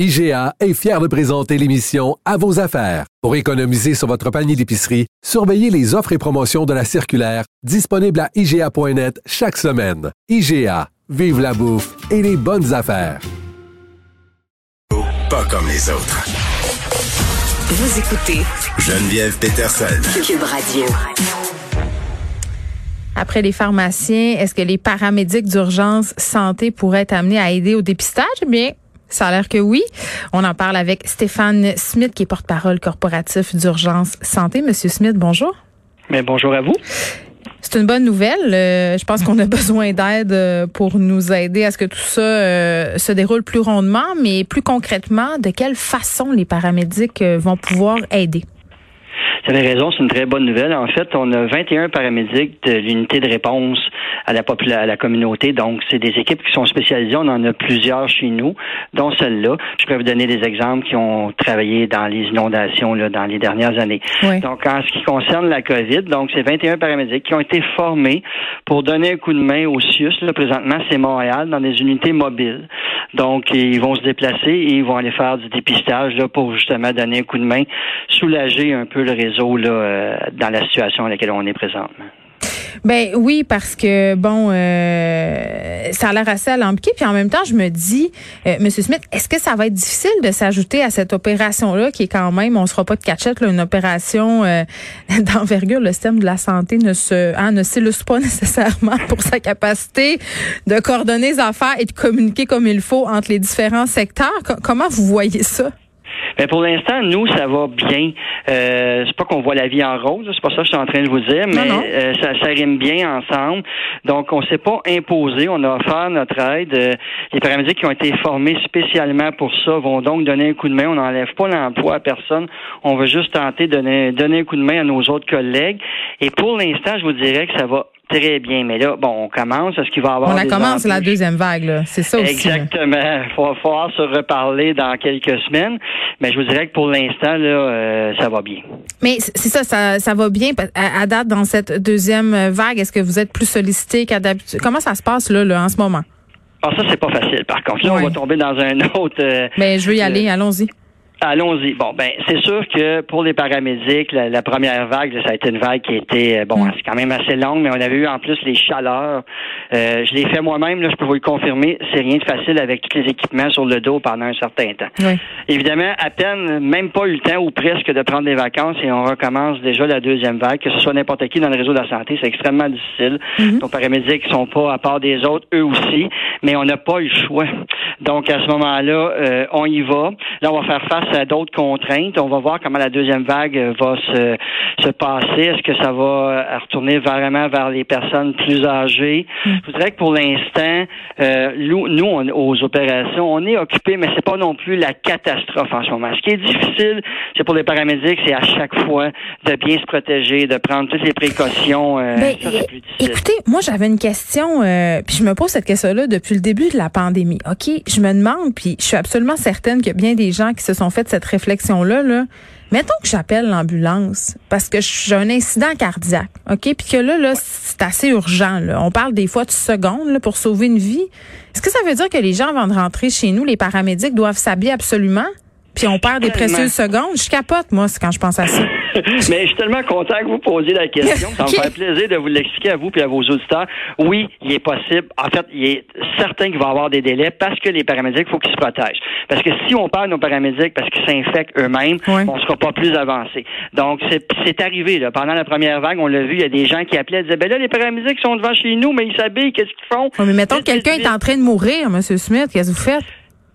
IGA est fier de présenter l'émission À vos affaires. Pour économiser sur votre panier d'épicerie, surveillez les offres et promotions de la circulaire disponible à IGA.net chaque semaine. IGA, vive la bouffe et les bonnes affaires. Pas comme les autres. Vous écoutez Geneviève Peterson. Cube Radio. Après les pharmaciens, est-ce que les paramédics d'urgence santé pourraient être amenés à aider au dépistage? Eh bien, ça a l'air que oui. On en parle avec Stéphane Smith, qui est porte-parole corporatif d'urgence santé. Monsieur Smith, bonjour. Mais bonjour à vous. C'est une bonne nouvelle. Euh, je pense qu'on a besoin d'aide euh, pour nous aider à ce que tout ça euh, se déroule plus rondement, mais plus concrètement, de quelle façon les paramédics vont pouvoir aider? Vous avez raison, c'est une très bonne nouvelle. En fait, on a 21 paramédics de l'unité de réponse à la, à la communauté. Donc, c'est des équipes qui sont spécialisées. On en a plusieurs chez nous, dont celle-là. Je peux vous donner des exemples qui ont travaillé dans les inondations là, dans les dernières années. Donc, en ce qui concerne la COVID, donc c'est 21 paramédics qui ont été formés pour donner un coup de main au CIUS. Là, présentement, c'est Montréal, dans des unités mobiles. Donc, ils vont se déplacer et ils vont aller faire du dépistage là, pour justement donner un coup de main, soulager un peu le réseau là, euh, dans la situation à laquelle on est présentement. Ben oui, parce que bon, euh, ça a l'air assez alambiqué. Puis en même temps, je me dis, euh, Monsieur Smith, est-ce que ça va être difficile de s'ajouter à cette opération-là, qui est quand même, on sera pas de cachette, là, une opération euh, d'envergure. Le système de la santé ne se, hein, ne s'illustre pas nécessairement pour sa capacité de coordonner les affaires et de communiquer comme il faut entre les différents secteurs. comment vous voyez ça? Mais pour l'instant, nous, ça va bien. Euh, c'est pas qu'on voit la vie en rose, c'est pas ça que je suis en train de vous dire, mais euh, ça, ça rime bien ensemble. Donc, on s'est pas imposé, on a offert notre aide. Euh, les paramédics qui ont été formés spécialement pour ça vont donc donner un coup de main. On n'enlève pas l'emploi à personne. On veut juste tenter de donner, donner un coup de main à nos autres collègues. Et pour l'instant, je vous dirais que ça va Très bien, mais là, bon, on commence. Est-ce qu'il va y avoir. On la commence la deuxième vague, là. C'est ça aussi. Exactement. Il va falloir se reparler dans quelques semaines. Mais je vous dirais que pour l'instant, là, euh, ça va bien. Mais c'est ça, ça, ça va bien. À, date, dans cette deuxième vague, est-ce que vous êtes plus sollicité qu'à d'habitude? Comment ça se passe, là, là en ce moment? Ah, ça, c'est pas facile, par contre. Là, on va tomber dans un autre. Euh, mais je veux y euh, aller, allons-y. Allons-y. Bon, ben, c'est sûr que pour les paramédics, la, première vague, ça a été une vague qui était, euh, bon, mm. c'est quand même assez longue, mais on avait eu en plus les chaleurs. Euh, je l'ai fait moi-même, là, je peux vous le confirmer, c'est rien de facile avec tous les équipements sur le dos pendant un certain temps. Évidemment, à peine, même pas eu le temps ou presque de prendre des vacances et on recommence déjà la deuxième vague, que ce soit n'importe qui dans le réseau de la santé, c'est extrêmement difficile. Mm-hmm. Nos paramédics sont pas à part des autres, eux aussi, mais on n'a pas eu le choix. Donc, à ce moment-là, euh, on y va. Là, on va faire face d'autres contraintes. On va voir comment la deuxième vague va se, se passer. Est-ce que ça va retourner vraiment vers les personnes plus âgées? Hmm. Je voudrais que pour l'instant, euh, nous, aux opérations, on est occupés, mais c'est pas non plus la catastrophe en ce moment. Ce qui est difficile, c'est pour les paramédics, c'est à chaque fois de bien se protéger, de prendre toutes les précautions. Euh, ben, écoutez, moi j'avais une question, euh, puis je me pose cette question-là depuis le début de la pandémie. OK, je me demande, puis je suis absolument certaine qu'il y a bien des gens qui se sont fait cette réflexion-là, là, mettons que j'appelle l'ambulance parce que j'ai un incident cardiaque, OK? Puis que là, là c'est assez urgent. On parle des fois de secondes pour sauver une vie. Est-ce que ça veut dire que les gens, avant de rentrer chez nous, les paramédics doivent s'habiller absolument? Puis on perd des précieuses secondes. Je capote, moi, quand je pense à ça. Mais je suis tellement content que vous posiez la question. Ça me fait plaisir de vous l'expliquer à vous et à vos auditeurs. Oui, il est possible. En fait, il est certain qu'il va y avoir des délais parce que les paramédics, il faut qu'ils se protègent. Parce que si on perd nos paramédics parce qu'ils s'infectent eux-mêmes, on ne sera pas plus avancé. Donc, c'est arrivé. Là. Pendant la première vague, on l'a vu, il y a des gens qui appelaient et disaient, ben là, les paramédics sont devant chez nous, mais ils s'habillent, qu'est-ce qu'ils font? mais mettons que quelqu'un est en train de mourir, M. Smith, qu'est-ce que vous faites?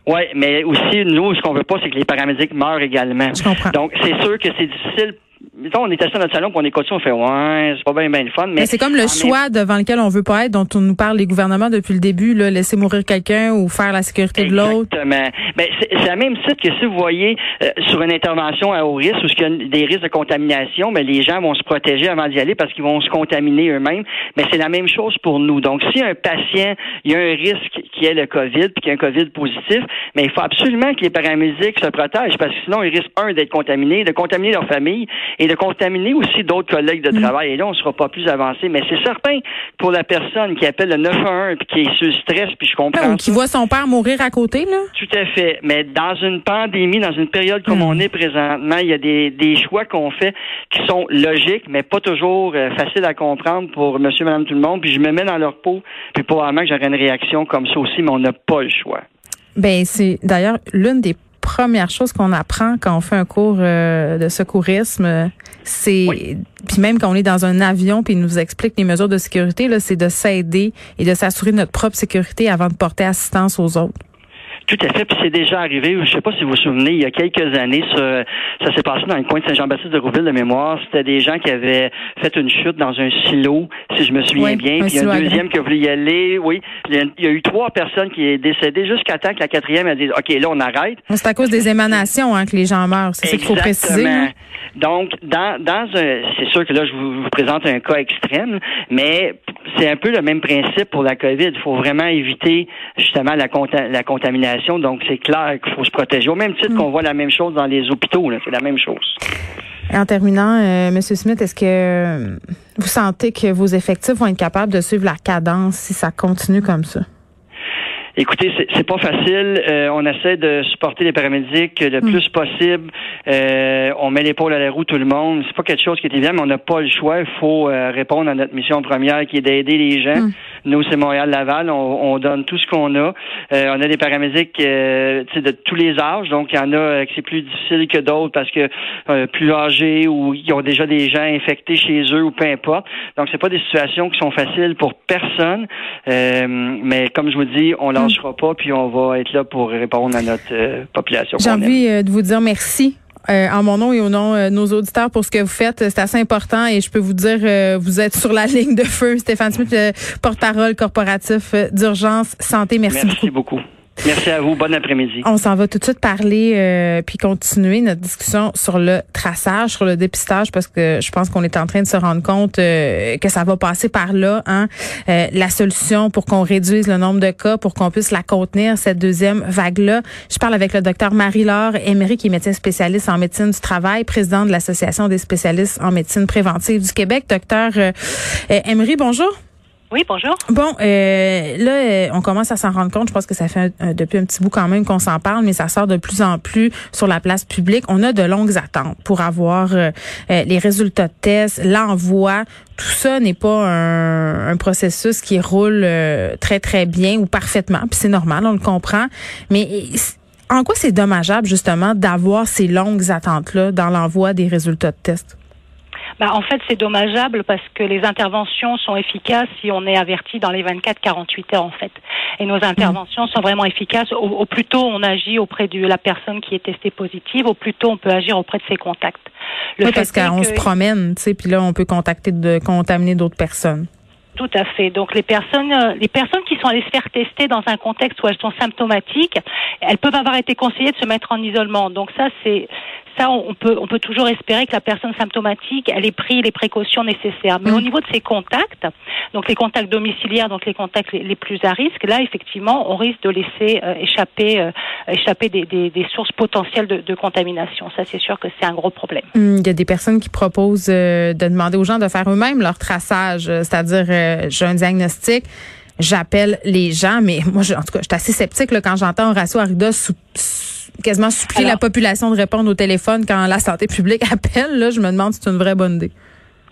Oui, mais aussi, nous, ce qu'on veut pas, c'est que les paramédics meurent également. Je comprends. Donc, c'est sûr que c'est difficile mettons, on est assis dans notre salon, puis on écoute ça, on fait ouais, c'est pas bien bien le fun. Mais, mais c'est comme le choix devant lequel on veut pas être, dont on nous parle les gouvernements depuis le début, là, laisser mourir quelqu'un ou faire la sécurité de l'autre. Exactement. Ben, c'est la même site que si vous voyez euh, sur une intervention à haut risque ou qu'il y a des risques de contamination, mais ben, les gens vont se protéger avant d'y aller parce qu'ils vont se contaminer eux-mêmes. Mais c'est la même chose pour nous. Donc, si un patient, il y a un risque qui est le COVID, puis qu'il y a un COVID positif, mais il faut absolument que les paramédics se protègent parce que sinon, ils risquent, un, d'être contaminés, de contaminer leur famille et de contaminer aussi d'autres collègues de travail. Et là, on ne sera pas plus avancé. Mais c'est certain pour la personne qui appelle le 911 puis qui est sous stress, puis je comprends. Ou qui voit son père mourir à côté, là. Tout à fait. Mais dans une pandémie, dans une période comme on est présentement, il y a des, des choix qu'on fait qui sont logiques, mais pas toujours euh, faciles à comprendre pour monsieur, madame, tout le monde. Puis je me mets dans leur peau, puis probablement que j'aurais une réaction comme ça aussi, mais on n'a pas le choix. Ben c'est d'ailleurs l'une des premières choses qu'on apprend quand on fait un cours euh, de secourisme, c'est puis même quand on est dans un avion puis ils nous expliquent les mesures de sécurité là, c'est de s'aider et de s'assurer de notre propre sécurité avant de porter assistance aux autres. Tout à fait. Puis c'est déjà arrivé. Je ne sais pas si vous vous souvenez, il y a quelques années, ça, ça s'est passé dans le coin de Saint-Jean-Baptiste de Rouville de mémoire. C'était des gens qui avaient fait une chute dans un silo, si je me souviens bien. Puis il y a un deuxième qui a voulu y aller. Oui. Il y a, eu trois personnes qui est décédées jusqu'à temps que la quatrième a dit OK, là, on arrête. C'est à cause des émanations hein, que les gens meurent. C'est ça qu'il faut préciser. Donc, dans, dans un, c'est sûr que là, je vous, vous présente un cas extrême, mais c'est un peu le même principe pour la COVID. Il faut vraiment éviter justement la, la contamination. Donc, c'est clair qu'il faut se protéger. Au même titre qu'on voit la même chose dans les hôpitaux, c'est la même chose. En terminant, euh, M. Smith, est-ce que euh, vous sentez que vos effectifs vont être capables de suivre la cadence si ça continue comme ça? Écoutez, c'est pas facile. Euh, on essaie de supporter les paramédics le hmm. plus possible. Euh, on met l'épaule à la roue tout le monde. C'est pas quelque chose qui est évident, mais on n'a pas le choix. Il faut euh, répondre à notre mission première qui est d'aider les gens. Hmm. Nous, c'est Montréal-Laval. On, on, donne tout ce qu'on a. on a des paramédics de tous les âges. Donc, il y en a qui c'est plus difficile que d'autres parce que plus âgés ou ils ont déjà des gens infectés chez eux ou peu importe. Donc, c'est pas des situations qui sont faciles pour personne. mais comme je vous dis, on lâchera pas, puis on va être là pour répondre à notre euh, population. J'ai envie euh, de vous dire merci. Euh, en mon nom et au nom de nos auditeurs pour ce que vous faites. C'est assez important et je peux vous dire, vous êtes sur la ligne de feu. Stéphane Smith, porte-parole corporatif d'urgence santé. Merci, Merci beaucoup. Merci à vous. Bon après-midi. On s'en va tout de suite parler euh, puis continuer notre discussion sur le traçage, sur le dépistage, parce que je pense qu'on est en train de se rendre compte euh, que ça va passer par là. Hein? Euh, la solution pour qu'on réduise le nombre de cas, pour qu'on puisse la contenir, cette deuxième vague-là. Je parle avec le docteur Marie-Laure Emery, qui est médecin spécialiste en médecine du travail, président de l'Association des spécialistes en médecine préventive du Québec. Docteur Emery, bonjour. Oui, bonjour. Bon, euh, là, euh, on commence à s'en rendre compte. Je pense que ça fait depuis un petit bout quand même qu'on s'en parle, mais ça sort de plus en plus sur la place publique. On a de longues attentes pour avoir euh, les résultats de tests, l'envoi. Tout ça n'est pas un, un, processus qui roule très, très bien ou parfaitement. Puis c'est normal, on le comprend. Mais en quoi c'est dommageable, justement, d'avoir ces longues attentes-là dans l'envoi des résultats de tests? Bah, en fait, c'est dommageable parce que les interventions sont efficaces si on est averti dans les 24-48 heures, en fait. Et nos interventions sont vraiment efficaces. Au, plus tôt on agit auprès de la personne qui est testée positive, au plus tôt on peut agir auprès de ses contacts. Le oui, parce qu'on se promène, tu sais, puis là, on peut contacter de contaminer d'autres personnes. Tout à fait. Donc les personnes, euh, les personnes qui sont allées se faire tester dans un contexte où elles sont symptomatiques, elles peuvent avoir été conseillées de se mettre en isolement. Donc ça, c'est ça, on peut, on peut toujours espérer que la personne symptomatique, elle ait pris les précautions nécessaires. Mais au mm. niveau de ses contacts, donc les contacts domiciliaires, donc les contacts les, plus à risque, là, effectivement, on risque de laisser euh, échapper, euh, échapper des, des, des, sources potentielles de, de contamination. Ça, c'est sûr que c'est un gros problème. Mm, il y a des personnes qui proposent euh, de demander aux gens de faire eux-mêmes leur traçage, c'est-à-dire, j'ai un diagnostic j'appelle les gens, mais moi, je, en tout cas, je suis assez sceptique là, quand j'entends Horacio Arruda quasiment supplier la population de répondre au téléphone quand la santé publique appelle. Là, je me demande si c'est une vraie bonne idée.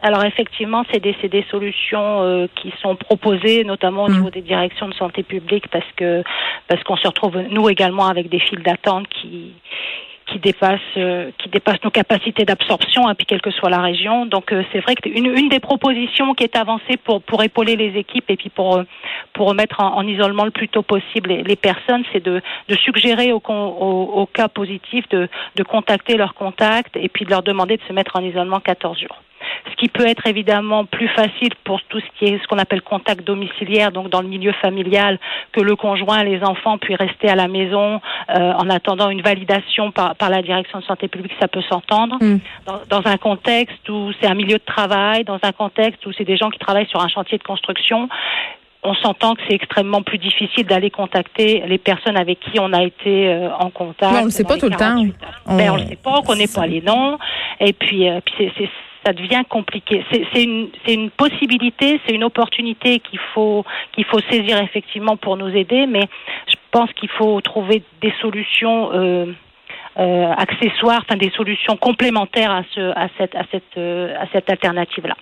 Alors effectivement, c'est des, des solutions euh, qui sont proposées, notamment au mm. niveau des directions de santé publique, parce que parce qu'on se retrouve nous également avec des files d'attente qui qui dépasse euh, qui dépasse nos capacités d'absorption, hein, puis quelle que soit la région. Donc euh, c'est vrai que une, des propositions qui est avancée pour pour épauler les équipes et puis pour euh, pour remettre en, isolement le plus tôt possible les, personnes, c'est de, de suggérer aux, au cas positifs de, de contacter leurs contacts et puis de leur demander de se mettre en isolement 14 jours ce qui peut être évidemment plus facile pour tout ce qui est ce qu'on appelle contact domiciliaire, donc dans le milieu familial, que le conjoint, les enfants puissent rester à la maison euh, en attendant une validation par, par, la direction de santé publique, ça peut s'entendre. Mm. Dans, dans, un contexte où c'est un milieu de travail, dans un contexte où c'est des gens qui travaillent sur un chantier de construction, on s'entend que c'est extrêmement plus difficile d'aller contacter les personnes avec qui on a été euh, en contact. On le sait pas tout le temps. On... Ben, on le sait pas, on connaît pas les noms. Et puis, euh, puis c'est, ça devient compliqué. C'est une, possibilité, c'est une opportunité qu'il faut, faut saisir effectivement pour nous aider, mais je pense qu'il faut trouver des solutions euh, euh, accessoires, enfin des solutions complémentaires à, ce, à cette, à cette, euh, à cette alternative-là.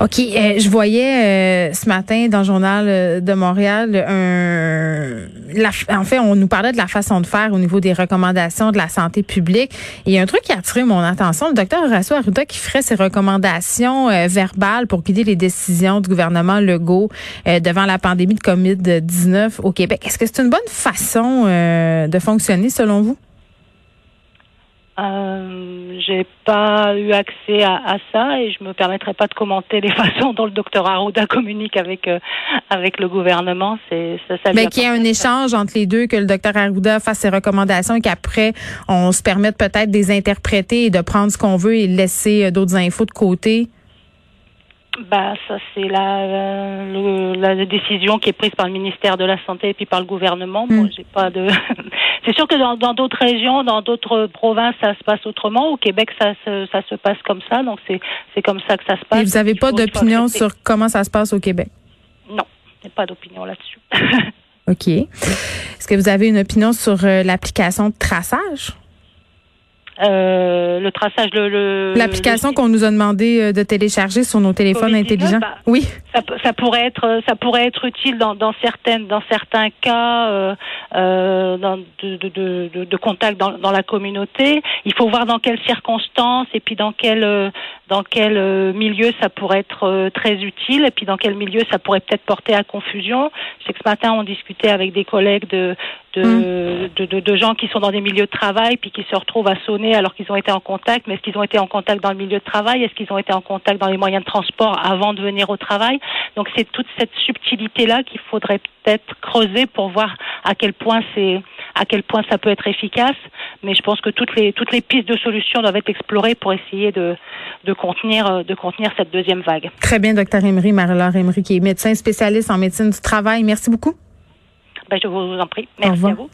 OK. Euh, je voyais euh, ce matin dans le journal euh, de Montréal un. en fait, on nous parlait de la façon de faire au niveau des recommandations de la santé publique. Il y a un truc qui a attiré mon attention. Le docteur Horacio Arruda qui ferait ses recommandations verbales pour guider les décisions du gouvernement Legault devant la pandémie de COVID-19 au Québec. Est-ce que c'est une bonne façon de fonctionner selon vous? Euh, j'ai pas eu accès à, à, ça et je me permettrai pas de commenter les façons dont le docteur Arruda communique avec euh, avec le gouvernement. C'est ça. ça Mais qu'il y ait un échange entre les deux, que le docteur Arruda fasse ses recommandations et qu'après on se permette peut-être de les interpréter et de prendre ce qu'on veut et laisser euh, d'autres infos de côté. Bah, ça c'est la, la, décision qui est prise par le ministère de la santé et puis par le gouvernement. Bon, hmm. j'ai pas de. c'est sûr que dans d'autres régions, dans d'autres provinces, ça se passe autrement. Au Québec, ça se ça se passe comme ça, donc c'est c'est comme ça que ça se passe. Et vous n'avez pas d'opinion sur comment ça se passe au Québec? Non, j'ai pas d'opinion là-dessus. ok. Est-ce que vous avez une opinion sur euh, l'application de traçage? Euh, le traçage, le, l'application qu'on nous a demandé euh, de télécharger sur nos téléphones intelligents. Bah, oui, ça, ça, pourrait être, ça pourrait être utile dans, dans certaines, dans certains cas euh, euh, dans, de, de, de, de, contact dans, dans la communauté. Il faut voir dans quelles circonstances et puis dans quel, euh, dans quel milieu ça pourrait être très utile et puis dans quel milieu ça pourrait peut-être porter à confusion. Je sais que ce matin on discutait avec des collègues de de, mmh. de, de, de, gens qui sont dans des milieux de travail puis qui se retrouvent à sonner alors qu'ils ont été en contact. Mais est-ce qu'ils ont été en contact dans le milieu de travail? Est-ce qu'ils ont été en contact dans les moyens de transport avant de venir au travail? Donc c'est toute cette subtilité-là qu'il faudrait peut-être creuser pour voir à quel point c'est à quel point ça peut être efficace. Mais je pense que toutes les toutes les pistes de solutions doivent être explorées pour essayer de de contenir de contenir cette deuxième vague. Très bien, docteur Emery, Marie-Laure Emery, qui est médecin spécialiste en médecine du travail. Merci beaucoup. Ben, je vous en prie. Merci à vous.